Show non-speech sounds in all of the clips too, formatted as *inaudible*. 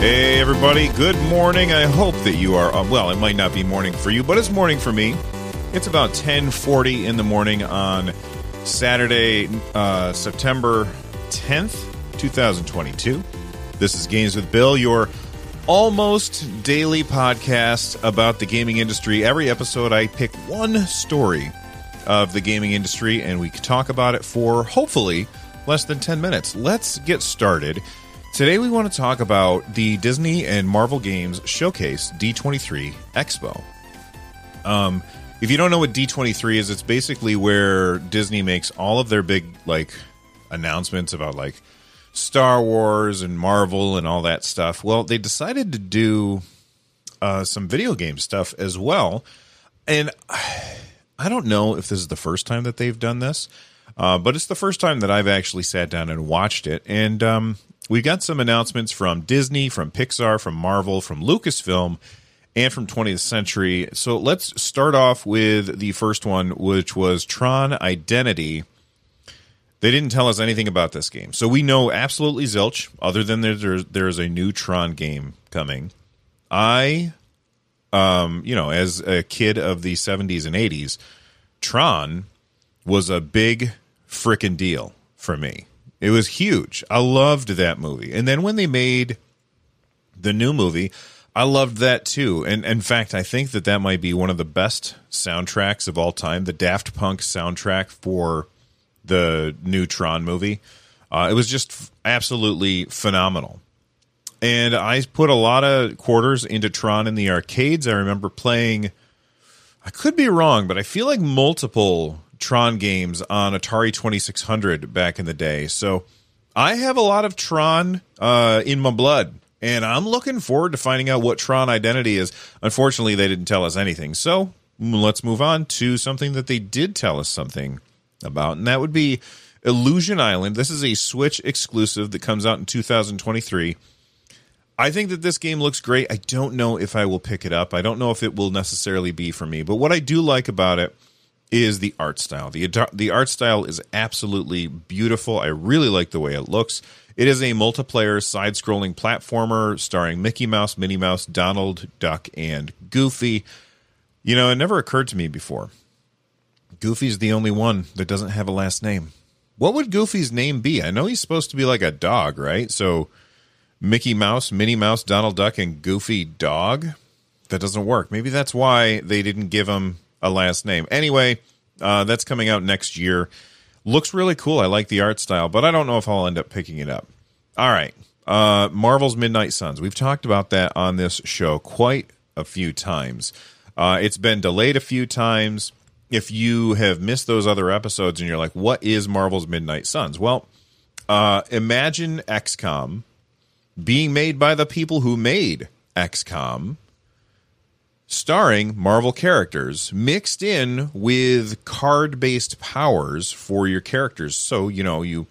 Hey, everybody. Good morning. I hope that you are, uh, well, it might not be morning for you, but it's morning for me. It's about 1040 in the morning on Saturday, uh, September 10th, 2022. This is Games with Bill, your almost daily podcast about the gaming industry. Every episode, I pick one story of the gaming industry and we talk about it for hopefully less than 10 minutes. Let's get started. Today, we want to talk about the Disney and Marvel Games Showcase D23 Expo. Um, if you don't know what D23 is, it's basically where Disney makes all of their big like announcements about like Star Wars and Marvel and all that stuff. Well, they decided to do uh, some video game stuff as well, and *sighs* I don't know if this is the first time that they've done this, uh, but it's the first time that I've actually sat down and watched it, and um, we got some announcements from Disney, from Pixar, from Marvel, from Lucasfilm, and from 20th Century. So let's start off with the first one, which was Tron Identity. They didn't tell us anything about this game. So we know absolutely zilch, other than there's, there's a new Tron game coming. I, um, you know, as a kid of the 70s and 80s, Tron was a big freaking deal for me. It was huge. I loved that movie. And then when they made the new movie, I loved that too. And in fact, I think that that might be one of the best soundtracks of all time. The Daft Punk soundtrack for the new Tron movie. Uh, it was just absolutely phenomenal. And I put a lot of quarters into Tron in the arcades. I remember playing, I could be wrong, but I feel like multiple Tron games on Atari 2600 back in the day. So I have a lot of Tron uh, in my blood, and I'm looking forward to finding out what Tron identity is. Unfortunately, they didn't tell us anything. So let's move on to something that they did tell us something about, and that would be Illusion Island. This is a Switch exclusive that comes out in 2023. I think that this game looks great. I don't know if I will pick it up. I don't know if it will necessarily be for me. But what I do like about it is the art style. The the art style is absolutely beautiful. I really like the way it looks. It is a multiplayer side-scrolling platformer starring Mickey Mouse, Minnie Mouse, Donald Duck, and Goofy. You know, it never occurred to me before. Goofy's the only one that doesn't have a last name. What would Goofy's name be? I know he's supposed to be like a dog, right? So Mickey Mouse, Minnie Mouse, Donald Duck, and Goofy Dog. That doesn't work. Maybe that's why they didn't give him a last name. Anyway, uh, that's coming out next year. Looks really cool. I like the art style, but I don't know if I'll end up picking it up. All right. Uh, Marvel's Midnight Suns. We've talked about that on this show quite a few times. Uh, it's been delayed a few times. If you have missed those other episodes and you're like, what is Marvel's Midnight Suns? Well, uh, imagine XCOM being made by the people who made XCOM starring Marvel characters mixed in with card based powers for your characters. So, you know, you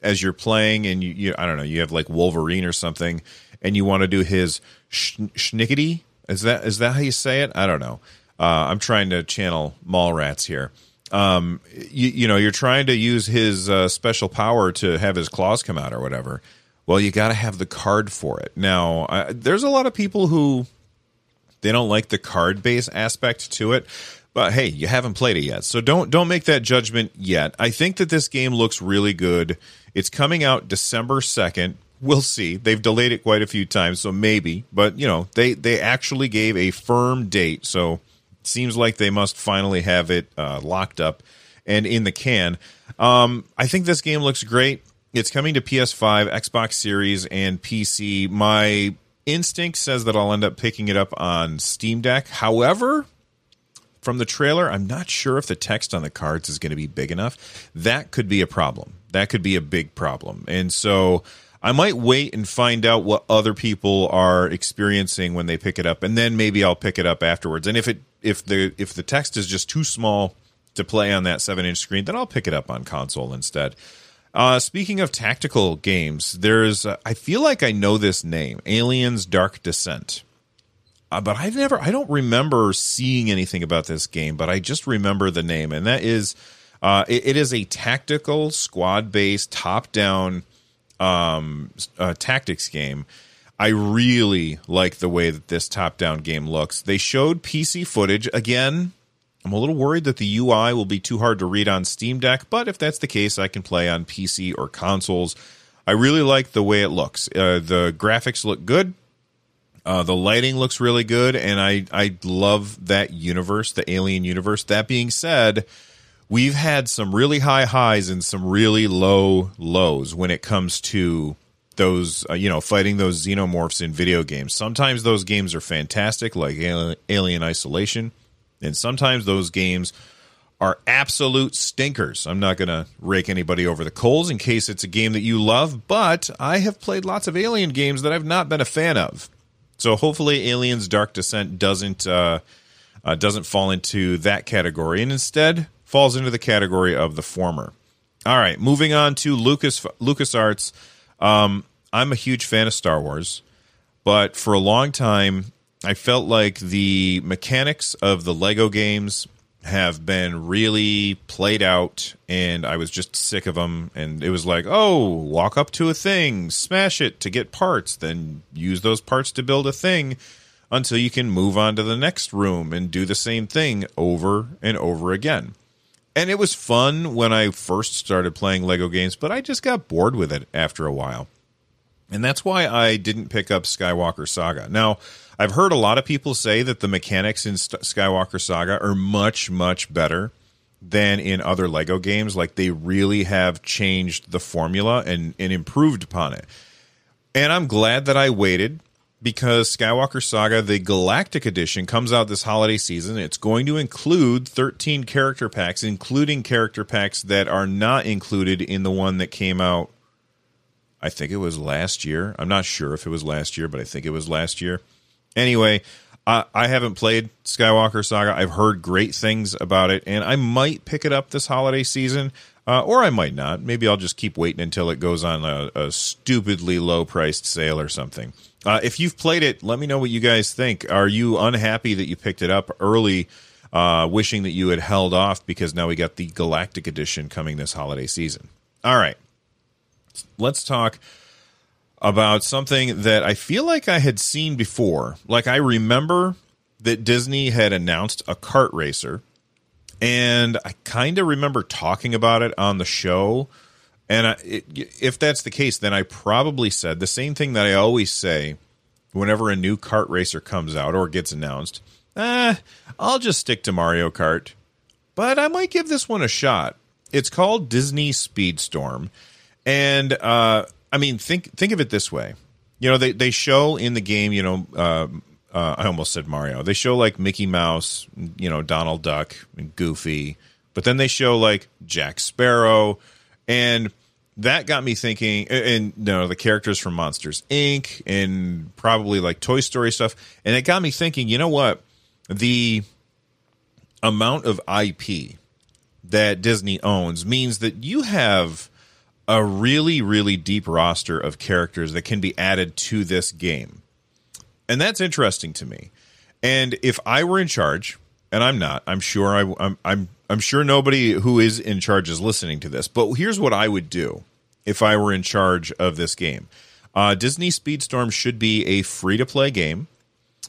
as you're playing and you, you I don't know, you have like Wolverine or something and you want to do his sh- schnickety. Is that is that how you say it? I don't know. Uh, I'm trying to channel Mallrats here. Um, you, you know, you're trying to use his uh, special power to have his claws come out or whatever. Well, you got to have the card for it. Now, I, there's a lot of people who they don't like the card based aspect to it. But hey, you haven't played it yet, so don't don't make that judgment yet. I think that this game looks really good. It's coming out December second. We'll see. They've delayed it quite a few times, so maybe. But you know, they they actually gave a firm date, so seems like they must finally have it uh, locked up and in the can. Um, I think this game looks great. It's coming to PS5, Xbox Series, and PC. My instinct says that I'll end up picking it up on Steam Deck. However, from the trailer, I'm not sure if the text on the cards is going to be big enough. That could be a problem. That could be a big problem. And so I might wait and find out what other people are experiencing when they pick it up, and then maybe I'll pick it up afterwards. And if it if the if the text is just too small to play on that seven inch screen, then I'll pick it up on console instead. Uh, speaking of tactical games, there's uh, I feel like I know this name, Aliens Dark Descent. Uh, but I've never, I don't remember seeing anything about this game, but I just remember the name, and that is, uh, it, it is a tactical squad based top down um, uh, tactics game. I really like the way that this top down game looks. They showed PC footage again. I'm a little worried that the UI will be too hard to read on Steam Deck, but if that's the case, I can play on PC or consoles. I really like the way it looks. Uh, the graphics look good. Uh, the lighting looks really good, and I I love that universe, the Alien universe. That being said, we've had some really high highs and some really low lows when it comes to those uh, you know fighting those xenomorphs in video games. Sometimes those games are fantastic, like Alien Isolation, and sometimes those games are absolute stinkers. I'm not going to rake anybody over the coals in case it's a game that you love, but I have played lots of Alien games that I've not been a fan of. So hopefully, Aliens: Dark Descent doesn't uh, uh, doesn't fall into that category, and instead falls into the category of the former. All right, moving on to Lucas LucasArts. Um, I'm a huge fan of Star Wars, but for a long time, I felt like the mechanics of the Lego games have been really played out and I was just sick of them and it was like, "Oh, walk up to a thing, smash it to get parts, then use those parts to build a thing until you can move on to the next room and do the same thing over and over again." And it was fun when I first started playing Lego games, but I just got bored with it after a while. And that's why I didn't pick up Skywalker Saga. Now, I've heard a lot of people say that the mechanics in St- Skywalker Saga are much, much better than in other Lego games. Like they really have changed the formula and, and improved upon it. And I'm glad that I waited because Skywalker Saga, the Galactic Edition, comes out this holiday season. It's going to include 13 character packs, including character packs that are not included in the one that came out. I think it was last year. I'm not sure if it was last year, but I think it was last year. Anyway, I, I haven't played Skywalker Saga. I've heard great things about it, and I might pick it up this holiday season, uh, or I might not. Maybe I'll just keep waiting until it goes on a, a stupidly low priced sale or something. Uh, if you've played it, let me know what you guys think. Are you unhappy that you picked it up early, uh, wishing that you had held off because now we got the Galactic Edition coming this holiday season? All right, let's talk about something that I feel like I had seen before. Like I remember that Disney had announced a kart racer, and I kind of remember talking about it on the show. And I, it, if that's the case, then I probably said the same thing that I always say whenever a new kart racer comes out or gets announced. Eh, I'll just stick to Mario Kart, but I might give this one a shot. It's called Disney Speedstorm, and uh, I mean, think think of it this way. You know, they they show in the game. You know, uh, uh, I almost said Mario. They show like Mickey Mouse, you know, Donald Duck, and Goofy, but then they show like Jack Sparrow, and that got me thinking. And you know, the characters from Monsters Inc. and probably like Toy Story stuff, and it got me thinking. You know what? The amount of IP that Disney owns means that you have a really, really deep roster of characters that can be added to this game. And that's interesting to me. And if I were in charge, and I'm not, I'm sure I, am I'm, I'm, I'm sure nobody who is in charge is listening to this. But here's what I would do if I were in charge of this game. Uh, Disney Speedstorm should be a free to play game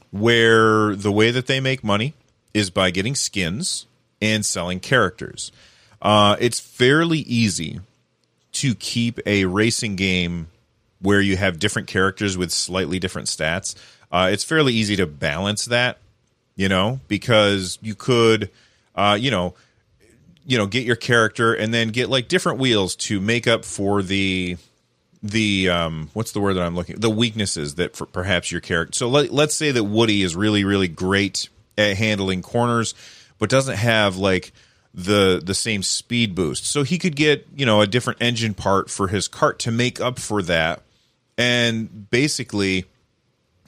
where the way that they make money is by getting skins and selling characters. Uh, it's fairly easy to keep a racing game where you have different characters with slightly different stats, uh, it's fairly easy to balance that, you know, because you could, uh, you know, you know get your character and then get like different wheels to make up for the the um what's the word that I'm looking the weaknesses that for perhaps your character. So let, let's say that Woody is really really great at handling corners but doesn't have like the the same speed boost. So he could get, you know, a different engine part for his cart to make up for that and basically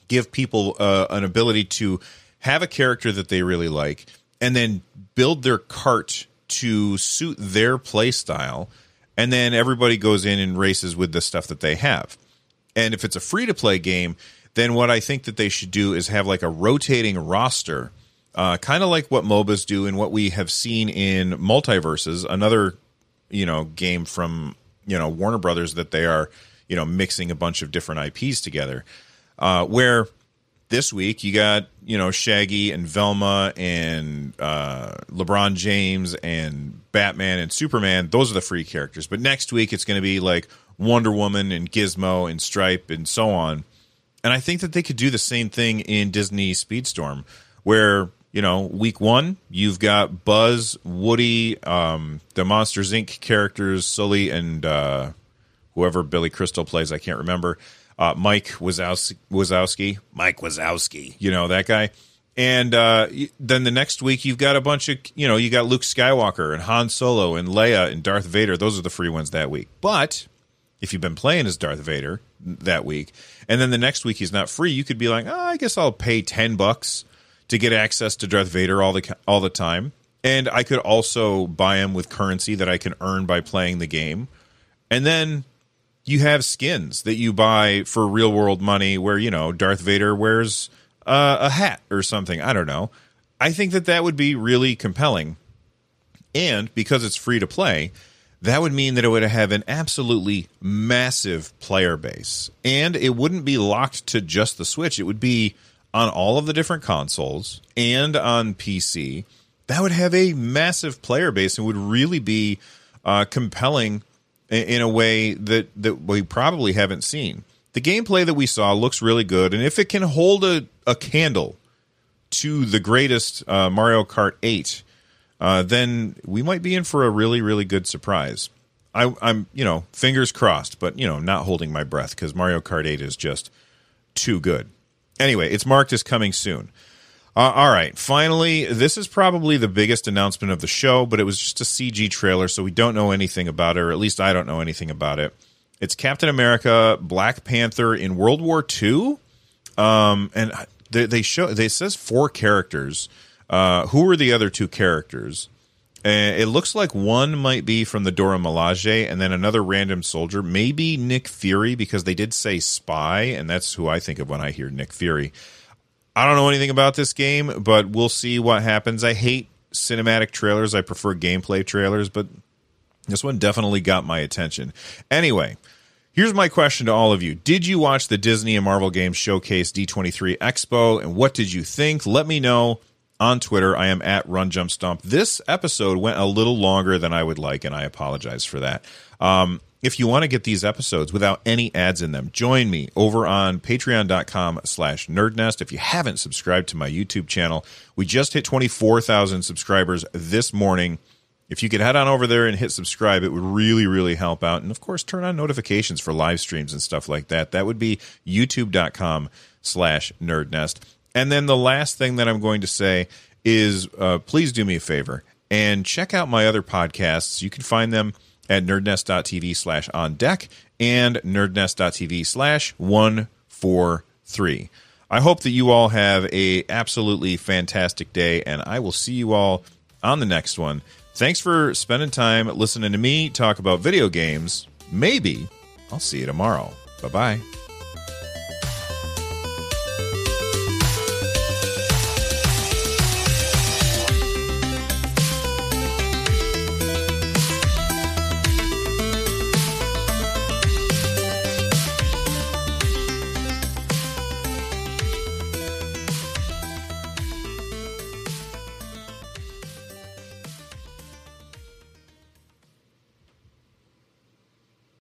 give people uh, an ability to have a character that they really like and then build their cart to suit their play style and then everybody goes in and races with the stuff that they have. And if it's a free to play game, then what I think that they should do is have like a rotating roster, uh, kind of like what MOBAs do and what we have seen in MultiVersus, another you know game from you know Warner Brothers that they are you know mixing a bunch of different IPs together, uh, where this week you got you know Shaggy and Velma and uh, LeBron James and Batman and Superman. Those are the free characters. But next week it's going to be like Wonder Woman and Gizmo and Stripe and so on. And I think that they could do the same thing in Disney Speedstorm, where you know week one you've got Buzz, Woody, um, the Monsters Inc. characters, Sully and uh, whoever Billy Crystal plays. I can't remember uh, Mike Wazowski, Wazowski, Mike Wazowski, you know that guy. And uh, then the next week you've got a bunch of you know you got Luke Skywalker and Han Solo and Leia and Darth Vader. Those are the free ones that week. But if you've been playing as Darth Vader that week, and then the next week he's not free, you could be like, oh, I guess I'll pay ten bucks to get access to Darth Vader all the all the time, and I could also buy him with currency that I can earn by playing the game, and then you have skins that you buy for real world money where you know Darth Vader wears uh, a hat or something. I don't know. I think that that would be really compelling, and because it's free to play, that would mean that it would have an absolutely massive player base, and it wouldn't be locked to just the Switch. It would be on all of the different consoles and on PC. That would have a massive player base and would really be uh, compelling in a way that that we probably haven't seen. The gameplay that we saw looks really good, and if it can hold a, a candle to the greatest uh, Mario Kart 8, uh, then we might be in for a really really good surprise. I, I'm you know fingers crossed, but you know not holding my breath because Mario Kart 8 is just too good. Anyway, it's marked as coming soon. Uh, all right. Finally, this is probably the biggest announcement of the show, but it was just a CG trailer, so we don't know anything about it, or at least I don't know anything about it. It's Captain America, Black Panther in World War II, um, and they, they show. They says four characters. Uh, who are the other two characters? Uh, it looks like one might be from the Dora Milaje, and then another random soldier, maybe Nick Fury, because they did say spy, and that's who I think of when I hear Nick Fury. I don't know anything about this game, but we'll see what happens. I hate cinematic trailers. I prefer gameplay trailers, but this one definitely got my attention. Anyway, here's my question to all of you. Did you watch the Disney and Marvel Games Showcase D23 Expo and what did you think? Let me know on Twitter. I am at Run Jump Stomp. This episode went a little longer than I would like, and I apologize for that. Um, if you want to get these episodes without any ads in them, join me over on patreon.com slash nerdnest. If you haven't subscribed to my YouTube channel, we just hit 24,000 subscribers this morning. If you could head on over there and hit subscribe, it would really, really help out. And of course, turn on notifications for live streams and stuff like that. That would be youtube.com slash nerdnest. And then the last thing that I'm going to say is uh, please do me a favor and check out my other podcasts. You can find them at nerdnest.tv slash on deck and nerdnest.tv slash 143. I hope that you all have a absolutely fantastic day, and I will see you all on the next one. Thanks for spending time listening to me talk about video games. Maybe I'll see you tomorrow. Bye bye.